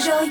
giờ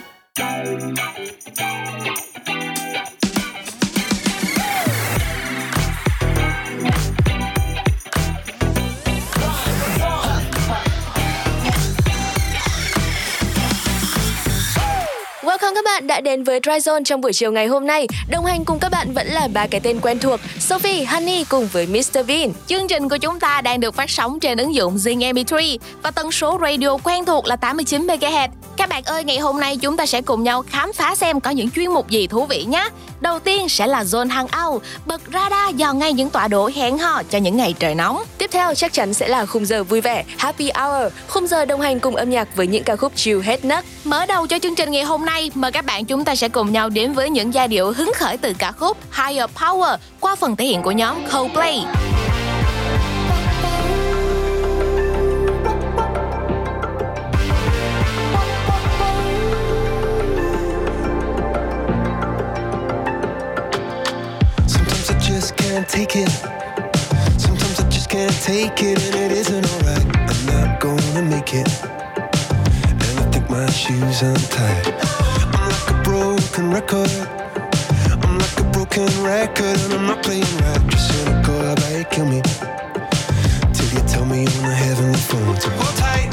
bạn đã đến với Dry Zone trong buổi chiều ngày hôm nay. Đồng hành cùng các bạn vẫn là ba cái tên quen thuộc, Sophie, Honey cùng với Mr Bean. Chương trình của chúng ta đang được phát sóng trên ứng dụng Zing MP3 và tần số radio quen thuộc là 89 MHz. Các bạn ơi, ngày hôm nay chúng ta sẽ cùng nhau khám phá xem có những chuyên mục gì thú vị nhé. Đầu tiên sẽ là Zone Hangout, bật radar dò ngay những tọa độ hẹn hò cho những ngày trời nóng. Tiếp theo chắc chắn sẽ là khung giờ vui vẻ, Happy Hour, khung giờ đồng hành cùng âm nhạc với những ca khúc chill hết nấc. Mở đầu cho chương trình ngày hôm nay, mời các bạn bạn, chúng ta sẽ cùng nhau đến với những giai điệu hứng khởi từ ca khúc Higher Power qua phần thể hiện của nhóm Coldplay. can't take it. Sometimes I just can't take it, and it isn't alright. I'm not gonna make it. And I think my shoes untied. Broken record. I'm like a broken record, and I'm not playing right. Just cynical, about you kill me? Till you tell me you're on the heavenly phone to hold tight.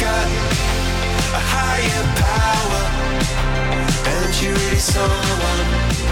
Got a higher power, and you're really someone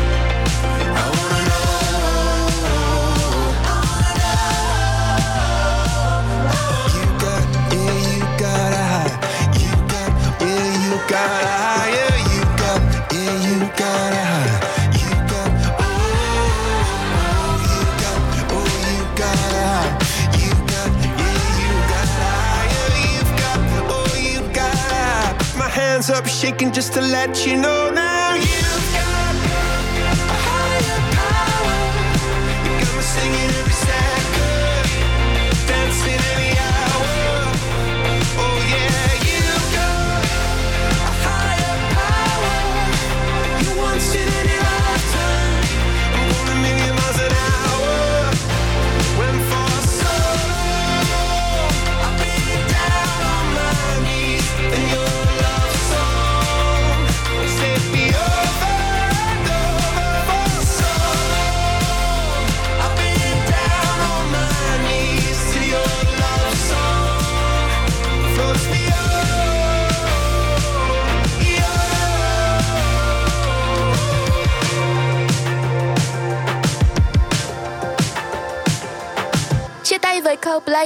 hands up shaking just to let you know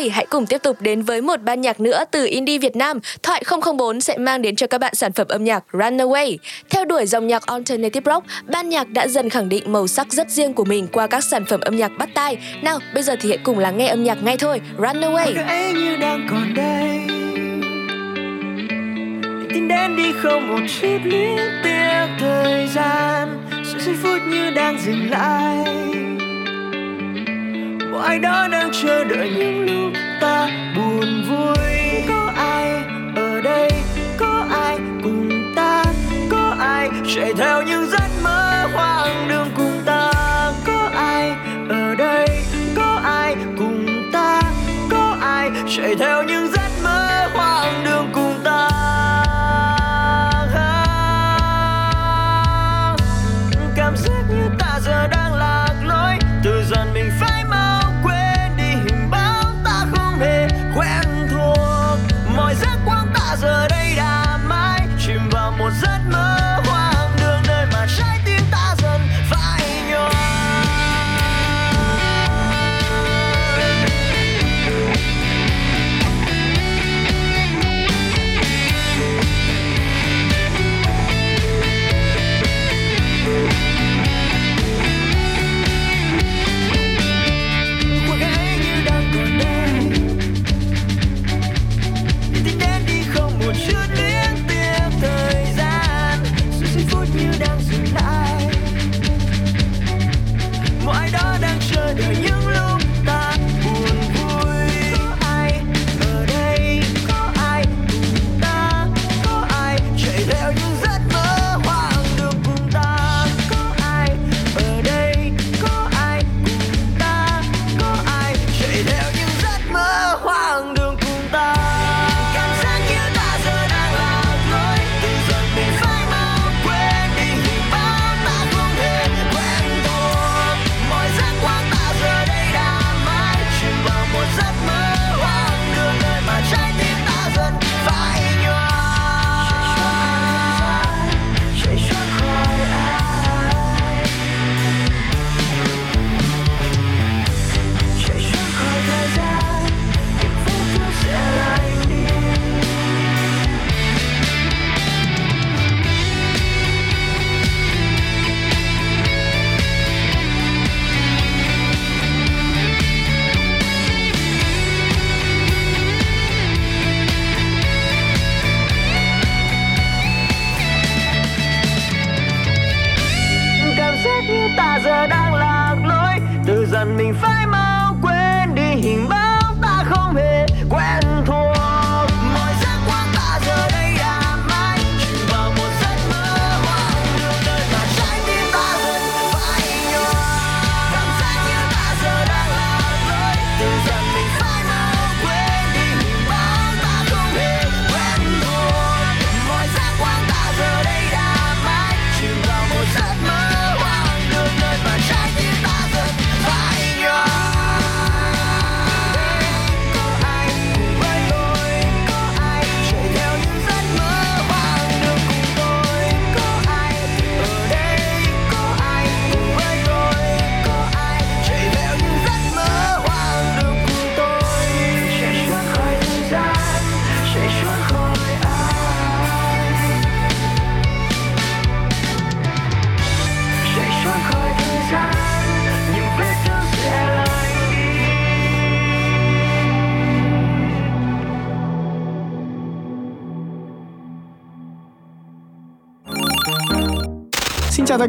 với hãy cùng tiếp tục đến với một ban nhạc nữa từ indie Việt Nam. Thoại 004 sẽ mang đến cho các bạn sản phẩm âm nhạc Runaway. Theo đuổi dòng nhạc alternative rock, ban nhạc đã dần khẳng định màu sắc rất riêng của mình qua các sản phẩm âm nhạc bắt tai. Nào, bây giờ thì hãy cùng lắng nghe âm nhạc ngay thôi. Runaway. Cái như đang còn đây tin đến đi không một chút luyến tiếc thời gian sự giây phút như đang dừng lại của ai đó đang chờ đợi những lúc ta buồn vui. Có ai ở đây? Có ai cùng ta? Có ai chạy theo những giấc mơ hoang đường cùng ta? Có ai ở đây? Có ai cùng ta? Có ai chạy theo những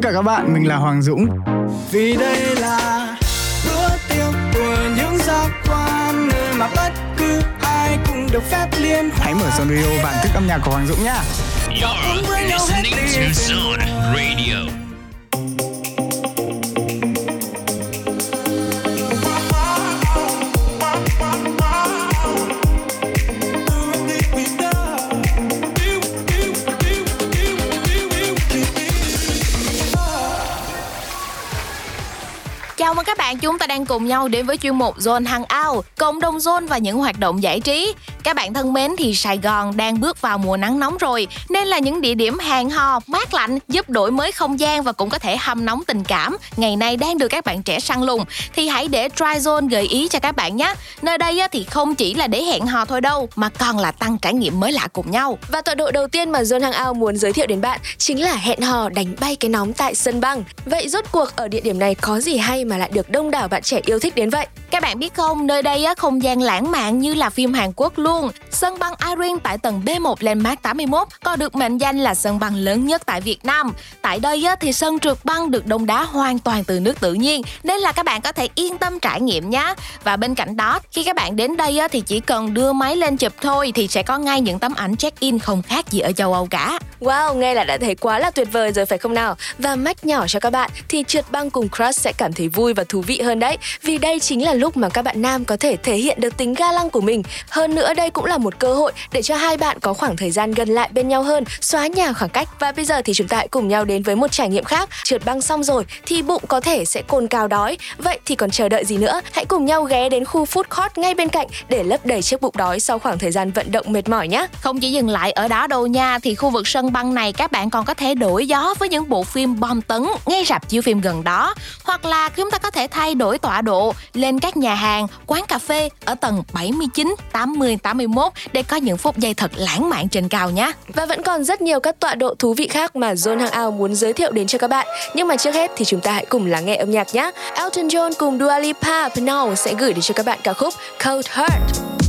cả các bạn, mình là Hoàng Dũng. Vì đây là bữa tiệc của những giác quan nơi mà bất cứ ai cũng được phép liên hoan. Hãy mở Sonrio bản thức âm nhạc của Hoàng Dũng nhá. You're listening to Zone Radio. Bạn, chúng ta đang cùng nhau đến với chuyên mục Zone Hangout, cộng đồng Zone và những hoạt động giải trí. Các bạn thân mến thì Sài Gòn đang bước vào mùa nắng nóng rồi, nên là những địa điểm hẹn hò, mát lạnh giúp đổi mới không gian và cũng có thể hâm nóng tình cảm. Ngày nay đang được các bạn trẻ săn lùng thì hãy để Try Zone gợi ý cho các bạn nhé. Nơi đây thì không chỉ là để hẹn hò thôi đâu, mà còn là tăng trải nghiệm mới lạ cùng nhau. Và tọa độ đầu tiên mà Zone Hangout muốn giới thiệu đến bạn chính là hẹn hò đánh bay cái nóng tại sân băng. Vậy rốt cuộc ở địa điểm này có gì hay mà lại được đông đảo bạn trẻ yêu thích đến vậy? Các bạn biết không, nơi đây không gian lãng mạn như là phim Hàn Quốc luôn. Sân băng Irene tại tầng B1 Landmark 81 còn được mệnh danh là sân băng lớn nhất tại Việt Nam. Tại đây thì sân trượt băng được đông đá hoàn toàn từ nước tự nhiên nên là các bạn có thể yên tâm trải nghiệm nhé. Và bên cạnh đó, khi các bạn đến đây thì chỉ cần đưa máy lên chụp thôi thì sẽ có ngay những tấm ảnh check-in không khác gì ở châu Âu cả. Wow, nghe là đã thấy quá là tuyệt vời rồi phải không nào? Và mách nhỏ cho các bạn thì trượt băng cùng crush sẽ cảm thấy vui và thú vị hơn đấy. Vì đây chính là lúc mà các bạn nam có thể thể hiện được tính ga lăng của mình. Hơn nữa đây đây cũng là một cơ hội để cho hai bạn có khoảng thời gian gần lại bên nhau hơn, xóa nhà khoảng cách. Và bây giờ thì chúng ta hãy cùng nhau đến với một trải nghiệm khác. Trượt băng xong rồi thì bụng có thể sẽ cồn cào đói. Vậy thì còn chờ đợi gì nữa? Hãy cùng nhau ghé đến khu food court ngay bên cạnh để lấp đầy chiếc bụng đói sau khoảng thời gian vận động mệt mỏi nhé. Không chỉ dừng lại ở đó đâu nha, thì khu vực sân băng này các bạn còn có thể đổi gió với những bộ phim bom tấn ngay rạp chiếu phim gần đó. Hoặc là chúng ta có thể thay đổi tọa độ lên các nhà hàng, quán cà phê ở tầng 79, 80, 81 để có những phút giây thật lãng mạn trên cao nhé. Và vẫn còn rất nhiều các tọa độ thú vị khác mà Zone Hangout muốn giới thiệu đến cho các bạn. Nhưng mà trước hết thì chúng ta hãy cùng lắng nghe âm nhạc nhé. Elton John cùng Dua Lipa Pnow sẽ gửi đến cho các bạn ca khúc Cold Heart.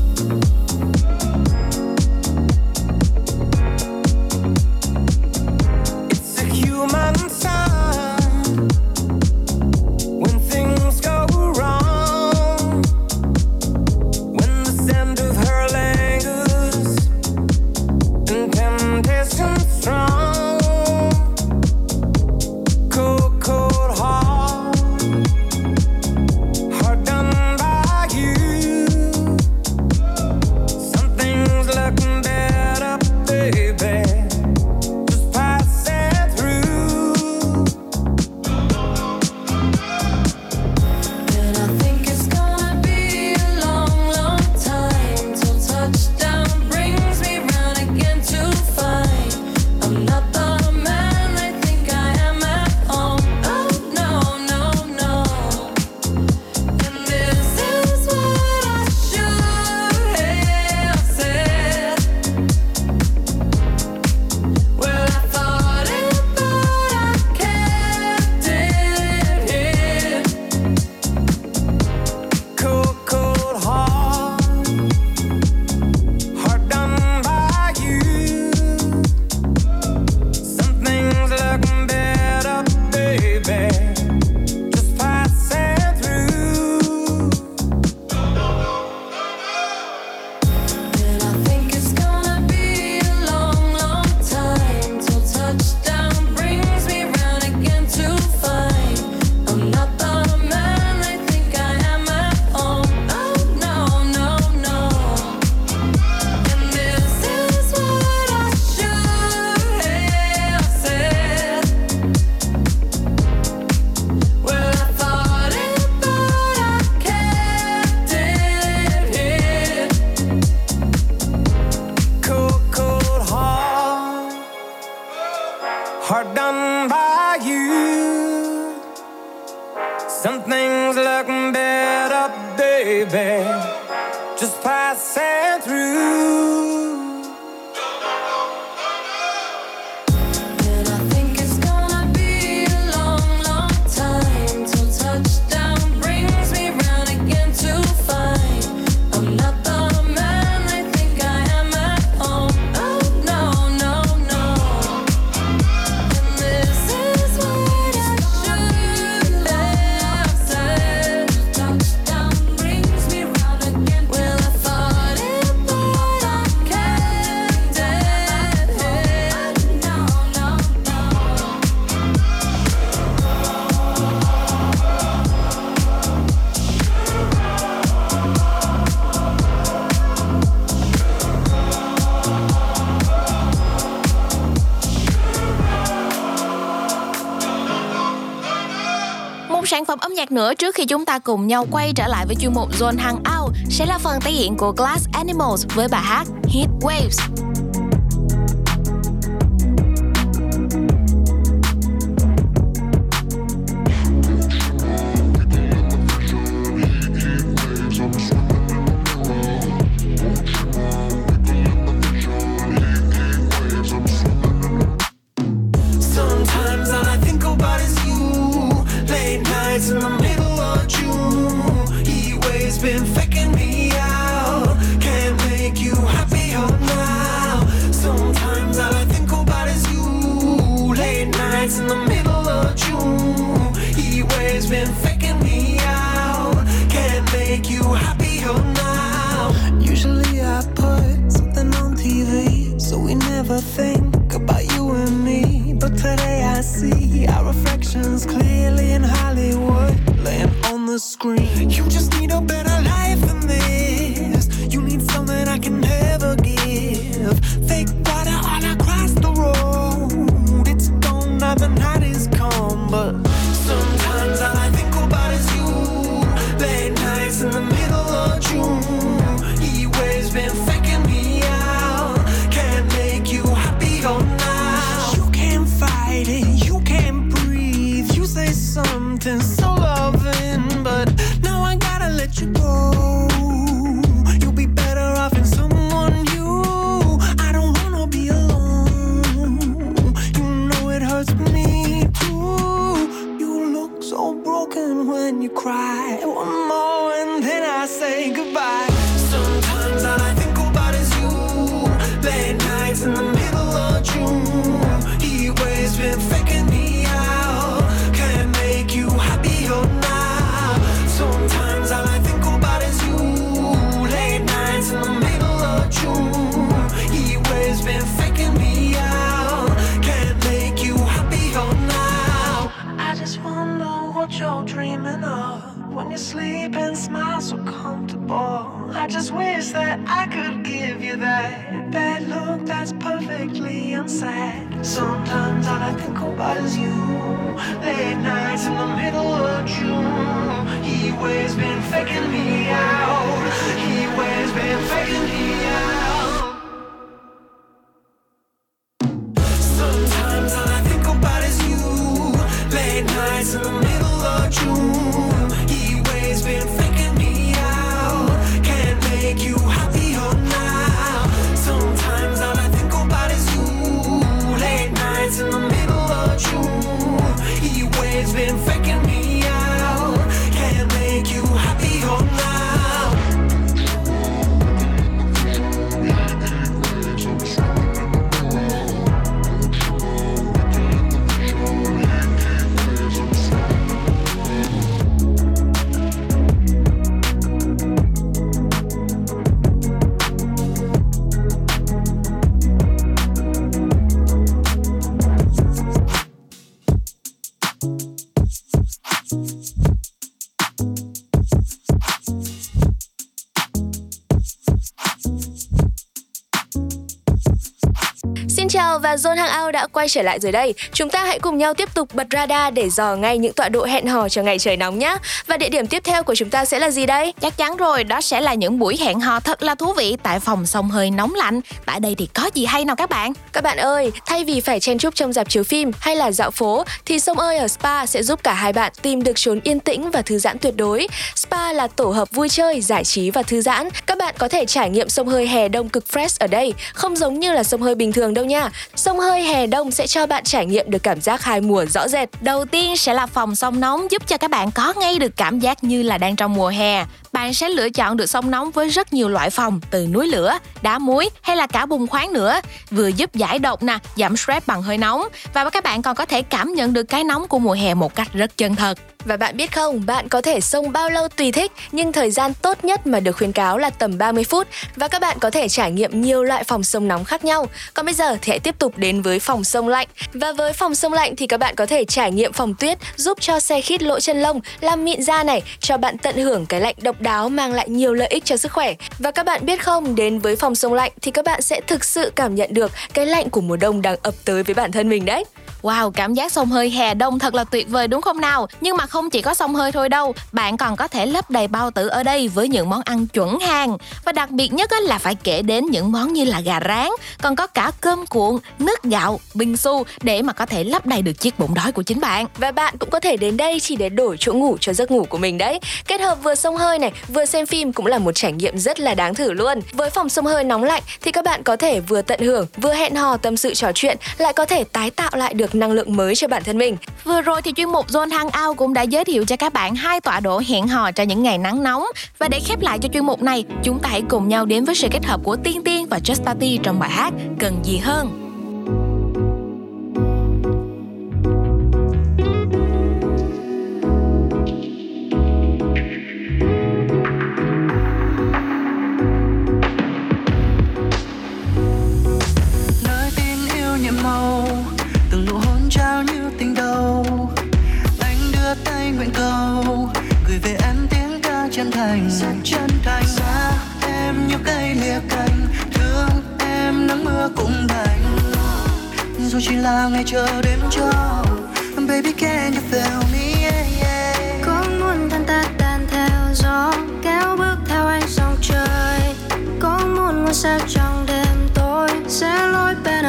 nữa trước khi chúng ta cùng nhau quay trở lại với chuyên mục Zone Hangout, sẽ là phần thể hiện của Glass Animals với bài hát Heat Waves. the screen. You just need a better life. Quay trở lại rồi đây. Chúng ta hãy cùng nhau tiếp tục bật radar để dò ngay những tọa độ hẹn hò cho ngày trời nóng nhé. Và địa điểm tiếp theo của chúng ta sẽ là gì đây? Chắc chắn rồi, đó sẽ là những buổi hẹn hò thật là thú vị tại phòng sông hơi nóng lạnh. Tại đây thì có gì hay nào các bạn? Các bạn ơi, thay vì phải chen chúc trong dạp chiếu phim hay là dạo phố thì sông ơi ở spa sẽ giúp cả hai bạn tìm được chốn yên tĩnh và thư giãn tuyệt đối. Spa là tổ hợp vui chơi, giải trí và thư giãn. Các bạn có thể trải nghiệm sông hơi hè đông cực fresh ở đây, không giống như là sông hơi bình thường đâu nha. Sông hơi hè đông sẽ cho bạn trải nghiệm được cảm giác hai mùa rõ rệt. Đầu tiên sẽ là phòng sông nóng giúp cho các bạn có ngay được cảm giác như là đang trong mùa hè. Bạn sẽ lựa chọn được sông nóng với rất nhiều loại phòng từ núi lửa, đá muối hay là cả bùn khoáng nữa. Vừa giúp giải độc nè, giảm stress bằng hơi nóng và các bạn còn có thể cảm nhận được cái nóng của mùa hè một cách rất chân thật. Và bạn biết không, bạn có thể xông bao lâu tùy thích, nhưng thời gian tốt nhất mà được khuyến cáo là tầm 30 phút và các bạn có thể trải nghiệm nhiều loại phòng sông nóng khác nhau. Còn bây giờ thì hãy tiếp tục đến với phòng sông lạnh. Và với phòng sông lạnh thì các bạn có thể trải nghiệm phòng tuyết giúp cho xe khít lỗ chân lông, làm mịn da này, cho bạn tận hưởng cái lạnh độc đáo mang lại nhiều lợi ích cho sức khỏe. Và các bạn biết không, đến với phòng sông lạnh thì các bạn sẽ thực sự cảm nhận được cái lạnh của mùa đông đang ập tới với bản thân mình đấy. Wow, cảm giác sông hơi hè đông thật là tuyệt vời đúng không nào? Nhưng mà không chỉ có sông hơi thôi đâu, bạn còn có thể lấp đầy bao tử ở đây với những món ăn chuẩn hàng. Và đặc biệt nhất là phải kể đến những món như là gà rán, còn có cả cơm cuộn, nước gạo, bình su để mà có thể lấp đầy được chiếc bụng đói của chính bạn. Và bạn cũng có thể đến đây chỉ để đổi chỗ ngủ cho giấc ngủ của mình đấy. Kết hợp vừa sông hơi này, vừa xem phim cũng là một trải nghiệm rất là đáng thử luôn. Với phòng sông hơi nóng lạnh thì các bạn có thể vừa tận hưởng, vừa hẹn hò tâm sự trò chuyện, lại có thể tái tạo lại được năng lượng mới cho bản thân mình. Vừa rồi thì chuyên mục Zone Hangout cũng đã giới thiệu cho các bạn hai tọa độ hẹn hò cho những ngày nắng nóng. Và để khép lại cho chuyên mục này, chúng ta hãy cùng nhau đến với sự kết hợp của Tiên Tiên và JustaTi trong bài hát Cần gì hơn. Chân thành. Chân thành. Xa em như cây lìa cành thương em nắng mưa cũng đành. Dù chỉ là ngày chờ đêm cho baby can you feel me? Yeah, yeah. có muốn thân ta tan theo gió kéo bước theo anh dòng trời. Có muốn ngôi sao trong đêm tối sẽ lối bên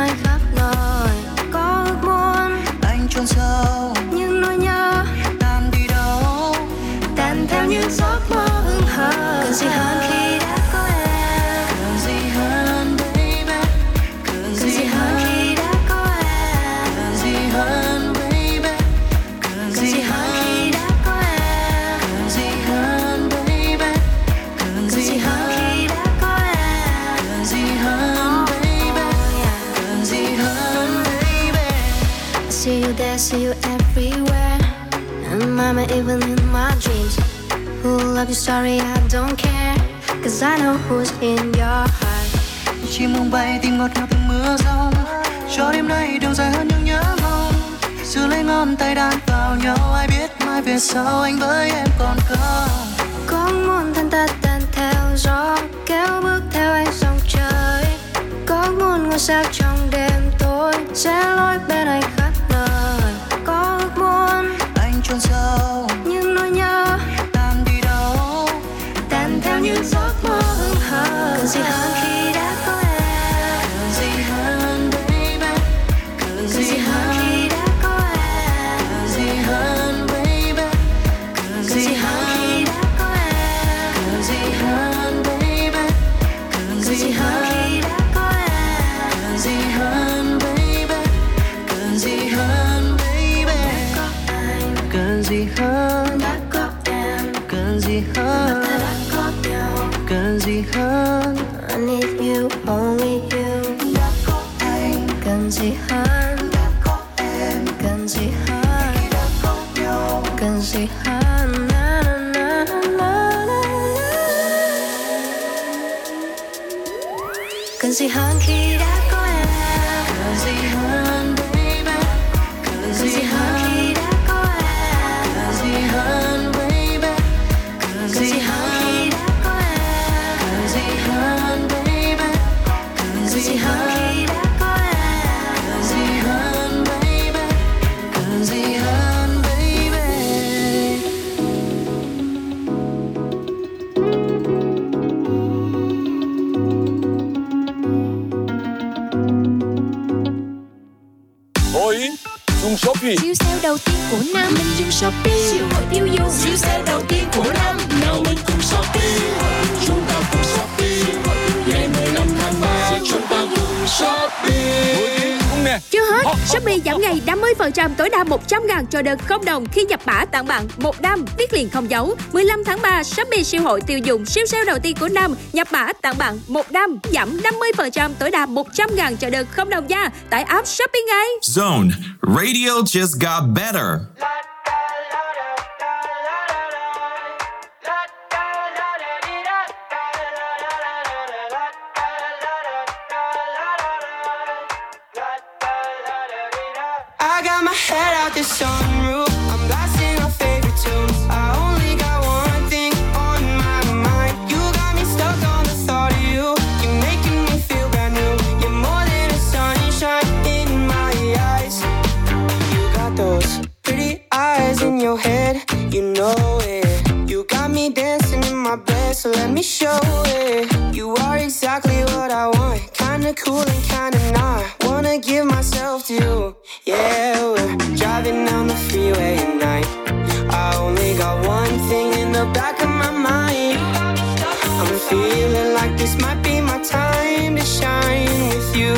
sorry, I don't care. Cause I know who's in your heart. chim mong bay tim ngọt ngào từng mưa rông cho đêm nay đường dài hơn những nhớ mong giữ lấy ngón tay đan vào nhau ai biết mai về sau anh với em còn không Có muốn thân ta tan theo gió, kéo bước theo anh dòng trời. Có muốn ngôi sao trong đêm tối, sẽ lối bên anh Shopee. Siêu hội tiêu dùng. Siêu sale đầu tiên của năm. Nào mình cùng Shopee. Chúng ta cùng Shopee. Ngày 15 tháng 3 chúng ta cùng Shopee. Cùng nè. Chưa hết, Shopee giảm ngày 50% tối đa 100 ngàn cho đơn không đồng khi nhập mã tặng bạn một năm, viết liền không dấu. 15 tháng 3, Shopee siêu hội tiêu dùng siêu sale đầu tiên của năm, nhập mã tặng bạn một năm, giảm 50% tối đa 100 ngàn cho đơn không đồng nha. Tải app Shopee ngay. Zone. Radio just got better. The sunroof. I'm blasting our favorite tunes. I only got one thing on my mind. You got me stuck on the thought of you. You're making me feel brand new. You're more than a sunshine in my eyes. You got those pretty eyes in your head. You know it. You got me dancing in my bed, so let me show it. You are exactly what I want. Kinda cool and kinda not. Wanna give myself to you. Yeah, we're driving down the freeway at night. I only got one thing in the back of my mind. I'm feeling like this might be my time to shine with you,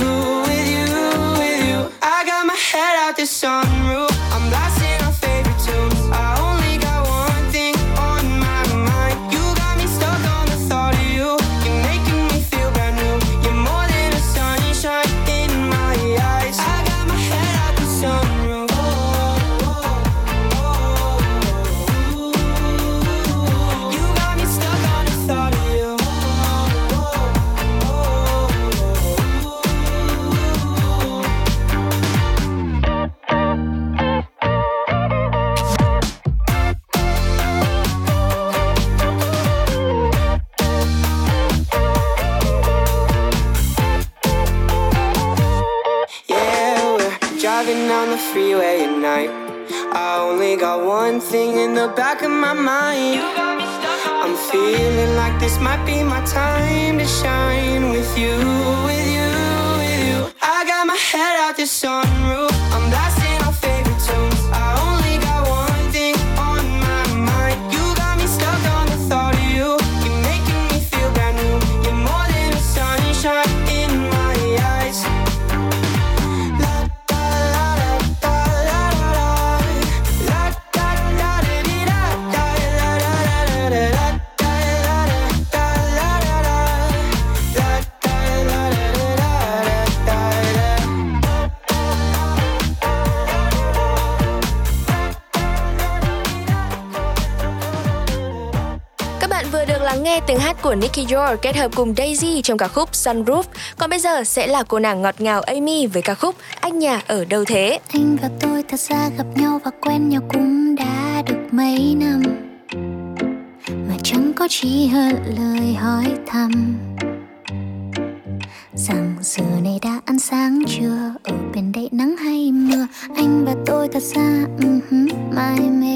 của Nicky Joel kết hợp cùng Daisy trong ca khúc Sunroof. Còn bây giờ sẽ là cô nàng ngọt ngào Amy với ca khúc Anh nhà ở đâu thế? Anh và tôi thật ra gặp nhau và quen nhau cũng đã được mấy năm Mà chẳng có chi hơn lời hỏi thăm Rằng giờ này đã ăn sáng chưa Ở bên đây nắng hay mưa Anh và tôi thật ra uh-huh, mê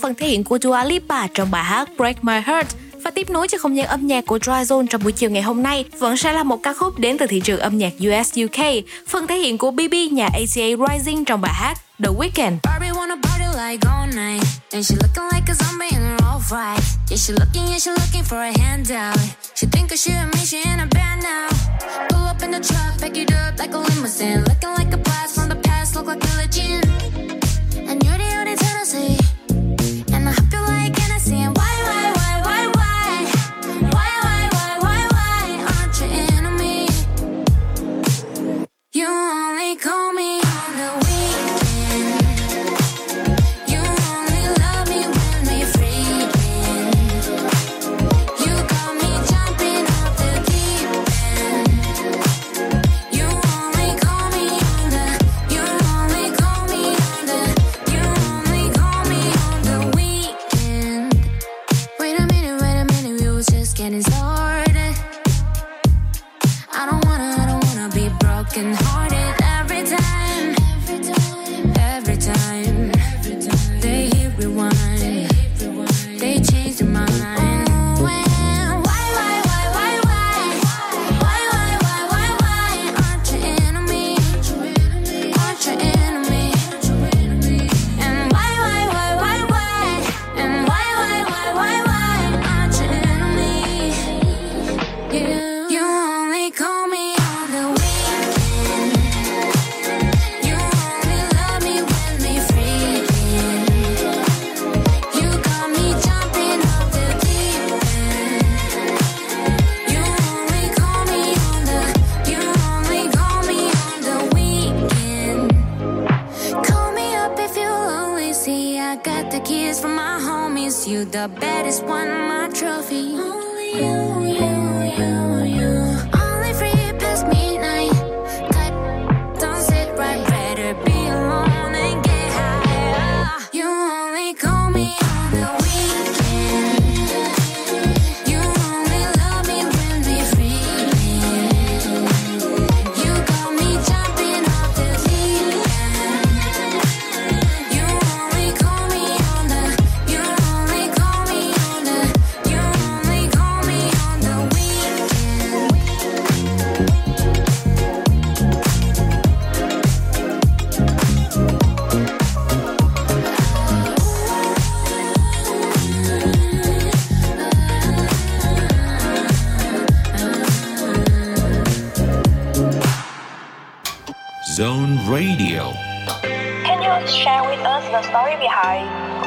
Phần thể hiện của Dua Lipa trong bài hát Break My Heart. Và tiếp nối cho không gian âm nhạc của Dry Zone trong buổi chiều ngày hôm nay vẫn sẽ là một ca khúc đến từ thị trường âm nhạc US UK. Phần thể hiện của BB nhà ACA Rising trong bài hát The Weeknd. Barbie wanna party like all night. And she looking like a zombie in her all right. Yeah, she looking, yeah, she looking for a handout. She think of she and me, she in a band now. Pull up in the truck, pick it up like a limousine. Looking like a blast from the past, look like a legend.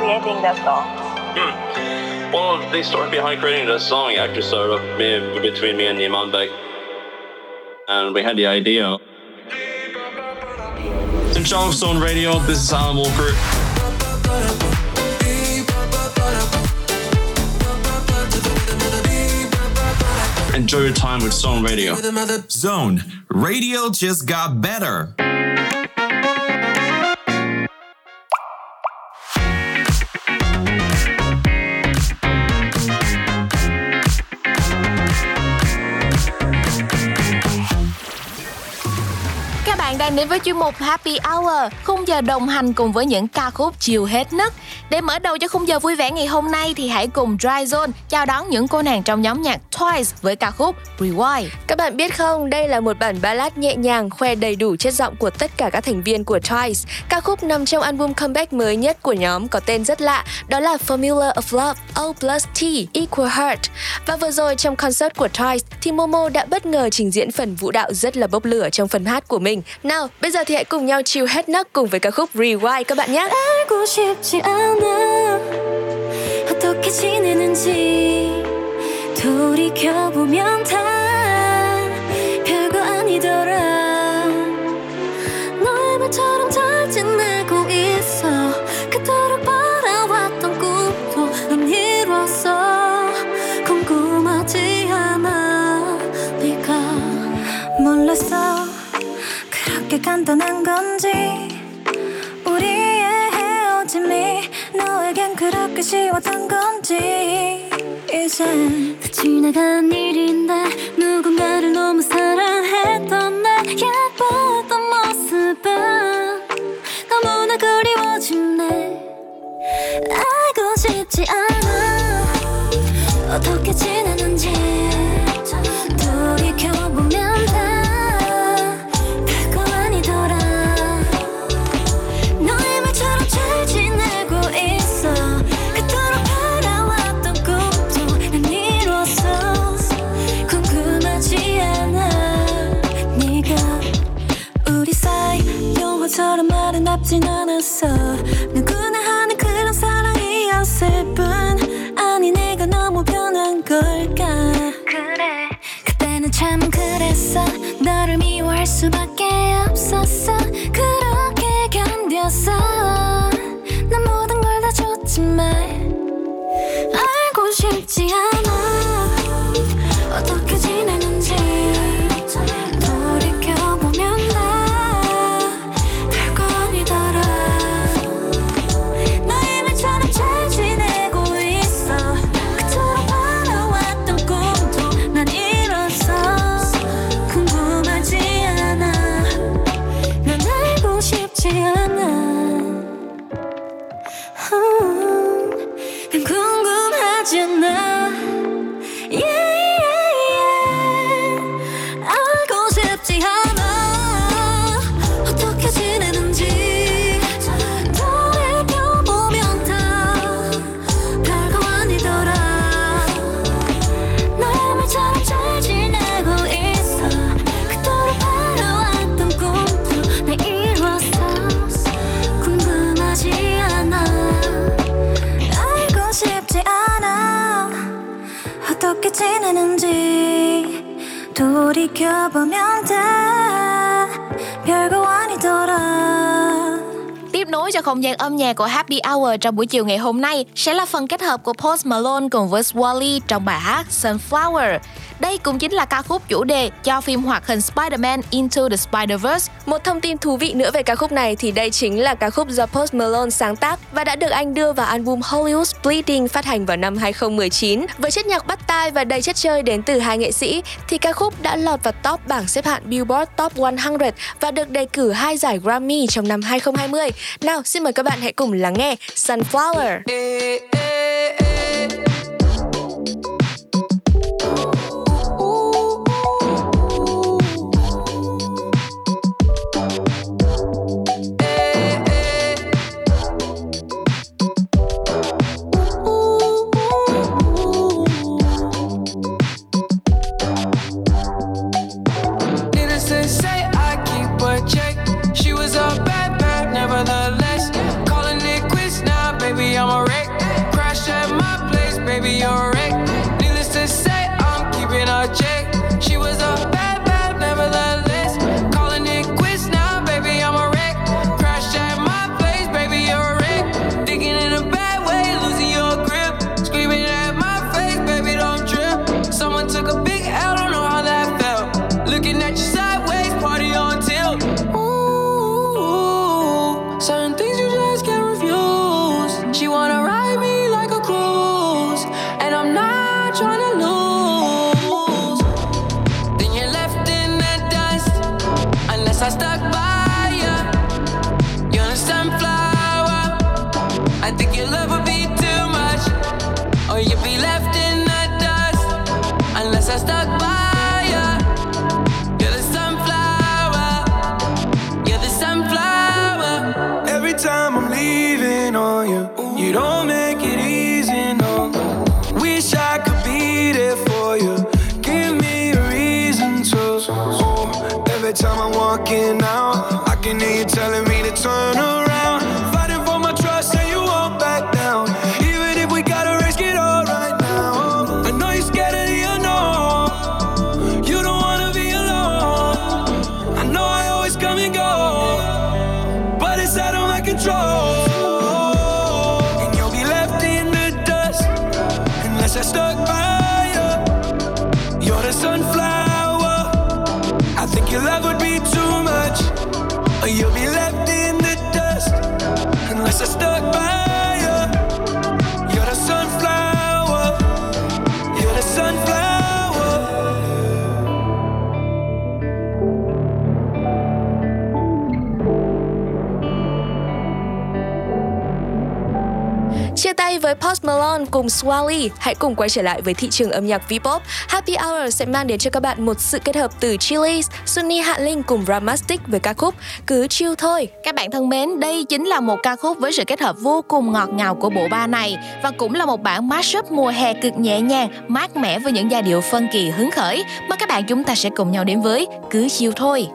Creating the song? Hmm. Well, the story behind creating the song actually started up between me and Niman Beck. And we had the idea. In charge of Zone Radio, this is Alan Walker. Enjoy your time with Zone Radio. Zone Radio just got better. Bạn đến với chuyên mục Happy Hour, khung giờ đồng hành cùng với những ca khúc chiều hết nấc. Để mở đầu cho khung giờ vui vẻ ngày hôm nay thì hãy cùng Dry Zone chào đón những cô nàng trong nhóm nhạc Twice với ca khúc Rewind. Các bạn biết không, đây là một bản ballad nhẹ nhàng khoe đầy đủ chất giọng của tất cả các thành viên của Twice. Ca khúc nằm trong album comeback mới nhất của nhóm có tên rất lạ, đó là Formula of Love O plus T equal Heart. Và vừa rồi trong concert của Twice thì Momo đã bất ngờ trình diễn phần vũ đạo rất là bốc lửa trong phần hát của mình. Nào, bây giờ thì hãy cùng nhau chill hết nấc cùng với ca khúc Rewind các bạn nhé. 알고 싶지 않아 어떻게 지내는지 돌이켜보면 다 거지 이젠 다 지나간 일인데 누군가를 너무 사랑했던 나 예뻤던 모습은 너무나 그리워지네 알고 싶지 않아. 어떻게 지내? không gian âm nhạc của Happy Hour trong buổi chiều ngày hôm nay sẽ là phần kết hợp của Post Malone cùng với Wally trong bài hát Sunflower. Đây cũng chính là ca khúc chủ đề cho phim hoạt hình Spider-Man Into the Spider-Verse một thông tin thú vị nữa về ca khúc này thì đây chính là ca khúc do Post Malone sáng tác và đã được anh đưa vào album Hollywood Bleeding phát hành vào năm 2019. Với chất nhạc bắt tai và đầy chất chơi đến từ hai nghệ sĩ thì ca khúc đã lọt vào top bảng xếp hạng Billboard Top 100 và được đề cử hai giải Grammy trong năm 2020. Nào, xin mời các bạn hãy cùng lắng nghe Sunflower. Ê, ê, ê. nay với Post Malone cùng Swally, hãy cùng quay trở lại với thị trường âm nhạc V-pop. Happy Hour sẽ mang đến cho các bạn một sự kết hợp từ Chili's, Sunny Hạ Linh cùng Ramastic với ca khúc Cứ chiêu thôi. Các bạn thân mến, đây chính là một ca khúc với sự kết hợp vô cùng ngọt ngào của bộ ba này và cũng là một bản mashup mùa hè cực nhẹ nhàng, mát mẻ với những giai điệu phân kỳ hứng khởi mà các bạn chúng ta sẽ cùng nhau đến với Cứ chiêu thôi.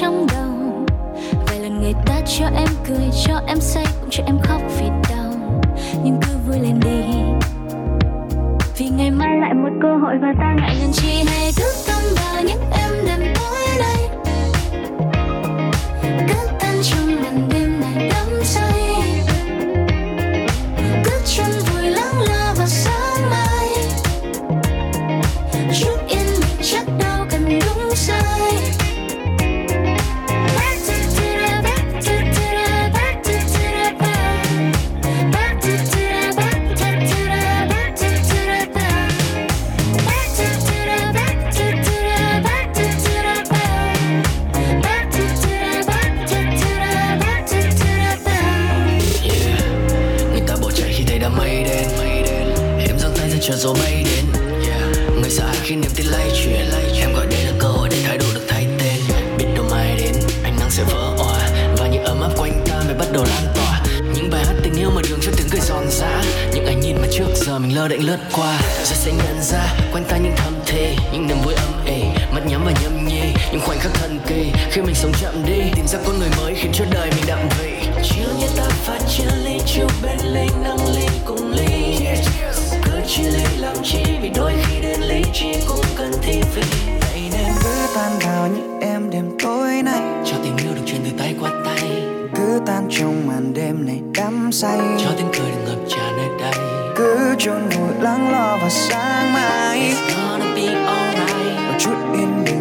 trong đầu. Vài lần người ta cho em cười, cho em say, cũng cho em khóc vì đau. Nhưng cứ vui lên đi. Vì ngày mai lại một cơ hội và ta ngại ngần chi hay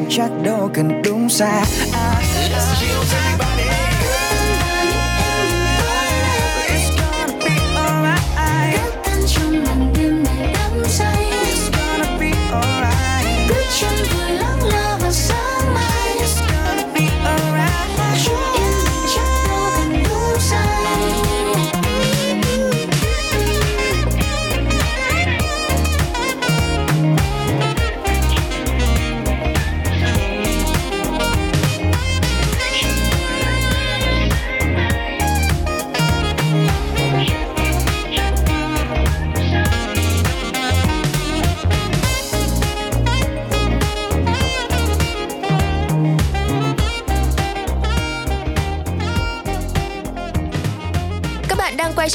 chắc đâu cần đúng xa I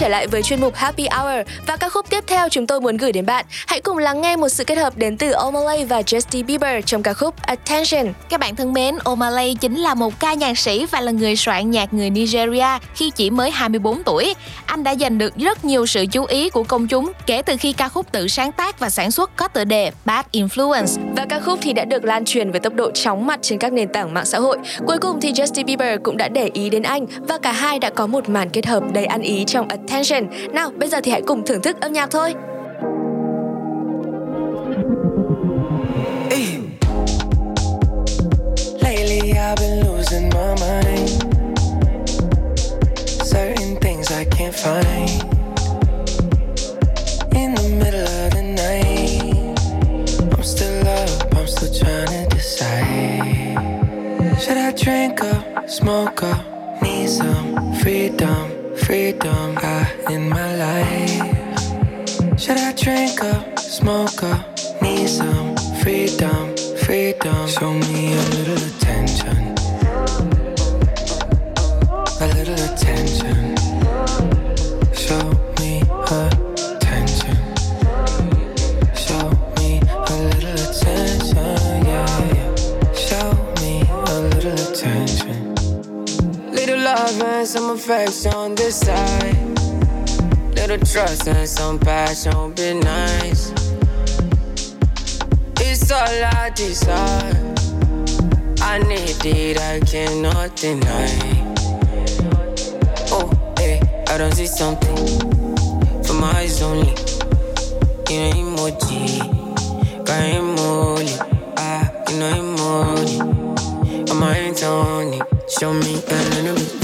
trở lại với chuyên mục Happy Hour và ca khúc tiếp theo chúng tôi muốn gửi đến bạn. Hãy cùng lắng nghe một sự kết hợp đến từ Omalay và Justin Bieber trong ca khúc Attention. Các bạn thân mến, Omalay chính là một ca nhạc sĩ và là người soạn nhạc người Nigeria khi chỉ mới 24 tuổi. Anh đã giành được rất nhiều sự chú ý của công chúng kể từ khi ca khúc tự sáng tác và sản xuất có tựa đề Bad Influence. Và ca khúc thì đã được lan truyền với tốc độ chóng mặt trên các nền tảng mạng xã hội. Cuối cùng thì Justin Bieber cũng đã để ý đến anh và cả hai đã có một màn kết hợp đầy ăn ý trong Attention. Nào, bây giờ thì hãy cùng thưởng thức âm nhạc thôi. Lately I've been losing my mind. Certain things I can't find. In the middle of the night, I'm still up, I'm still trying to decide. Should I drink up, smoke up, need some freedom, freedom I in my life? Should I drink up, smoke up, need some freedom, freedom? Show me a little attention, a little attention. Show me attention. Show me a little attention, yeah. Show me a little attention. Little love and some affection this side. Little trust and some passion would be nice. It's all I desire. I need it, I cannot deny. Oh, hey, I don't see something for my eyes only. You know emoji, got emoji, ah, you know emoji. On my hands on show me a little bit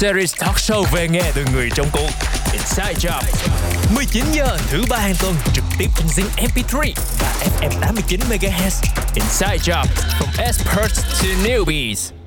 series talk show về nghe từ người trong cuộc. Inside Job. 19 giờ thứ ba hàng tuần trực tiếp trên Zing MP3 và FM 89 MHz. Inside Job, from experts to newbies.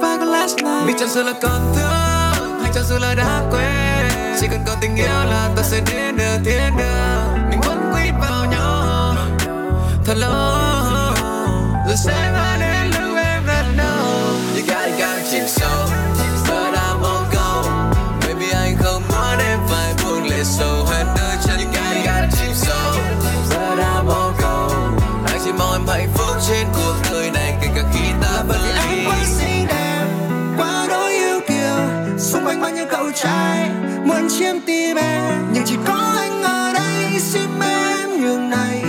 Và còn last night. Vì chẳng sợ là còn thương, Hay chẳng sợ là đã quên. Chỉ cần còn tình yêu là ta sẽ đến được thiên đường. Mình vẫn quýt vào nhau. Thật lâu. Rồi sẽ mãi chiếm tim em nhưng chỉ có anh ở đây xin em nhường này.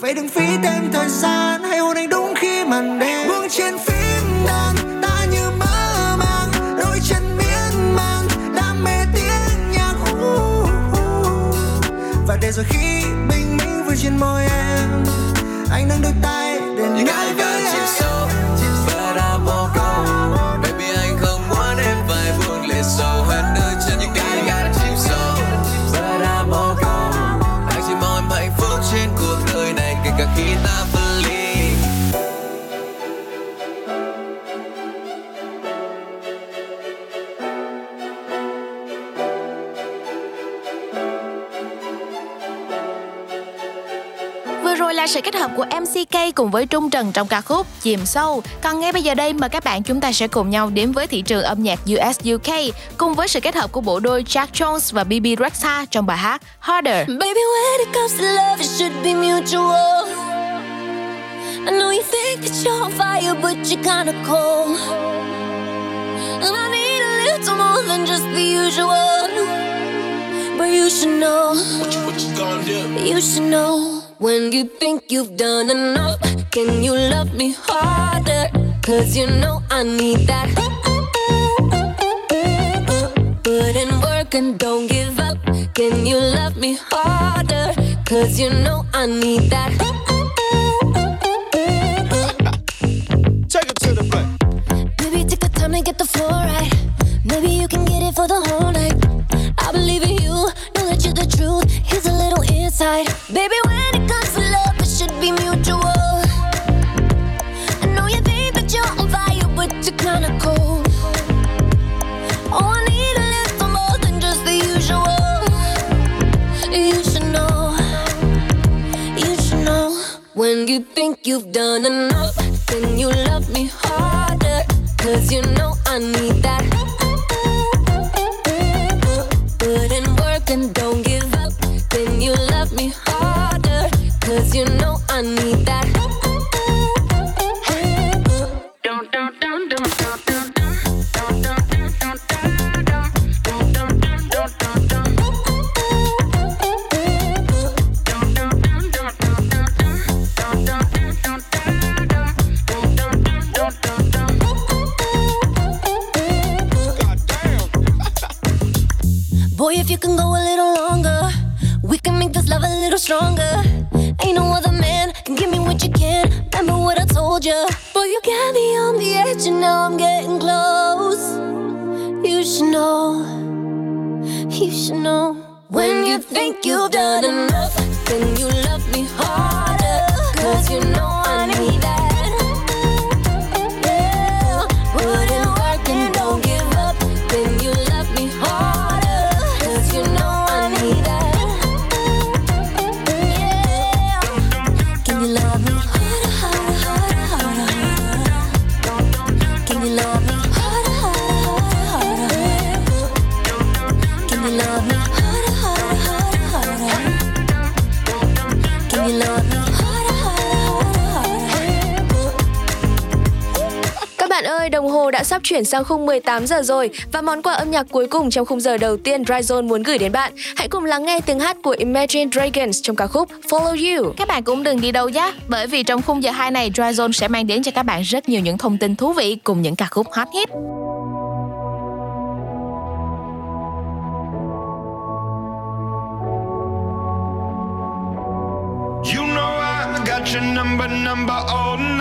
Vậy đừng phí thêm thời gian hãy hôn anh đúng khi màn đêm. Buông trên phím đàn ta như mơ màng. Đôi chân miên man đam mê tiếng nhạc. Uh, uh. và để rồi khi bình minh vừa trên môi em anh nâng đôi tay để You là sự kết hợp của MCK cùng với Trung Trần trong ca khúc Chìm sâu. Còn ngay bây giờ đây mời các bạn chúng ta sẽ cùng nhau đến với thị trường âm nhạc US UK cùng với sự kết hợp của bộ đôi Jack Jones và BB Rexha trong bài hát Harder. Baby, when it comes to love, it should be mutual. I know you think that you're on fire, but you're kinda cold. And I need a little more than just the usual. But you should know. What you, what you gonna do? You should know. When you think you've done enough, can you love me harder? Cause you know I need that. Put in work and don't give up. Can you love me harder? Cause you know I need that. Take it to the bank. Maybe take the time to get the floor right. Maybe you can get it for the whole night. I believe in you, know that you're the truth. Here's a little insight. Baby, when be mutual. I know you think that you're on fire, but you're kinda cold. Oh, I need a little more than just the usual. You should know, you should know. When you think you've done enough, then you love me harder. Cause you know I need that. Sắp chuyển sang khung 18 giờ rồi và món quà âm nhạc cuối cùng trong khung giờ đầu tiên Dryzone muốn gửi đến bạn. Hãy cùng lắng nghe tiếng hát của Imagine Dragons trong ca khúc Follow You. Các bạn cũng đừng đi đâu nhé, bởi vì trong khung giờ 2 này Dryzone sẽ mang đến cho các bạn rất nhiều những thông tin thú vị cùng những ca khúc hot hit. You know I got your number, number all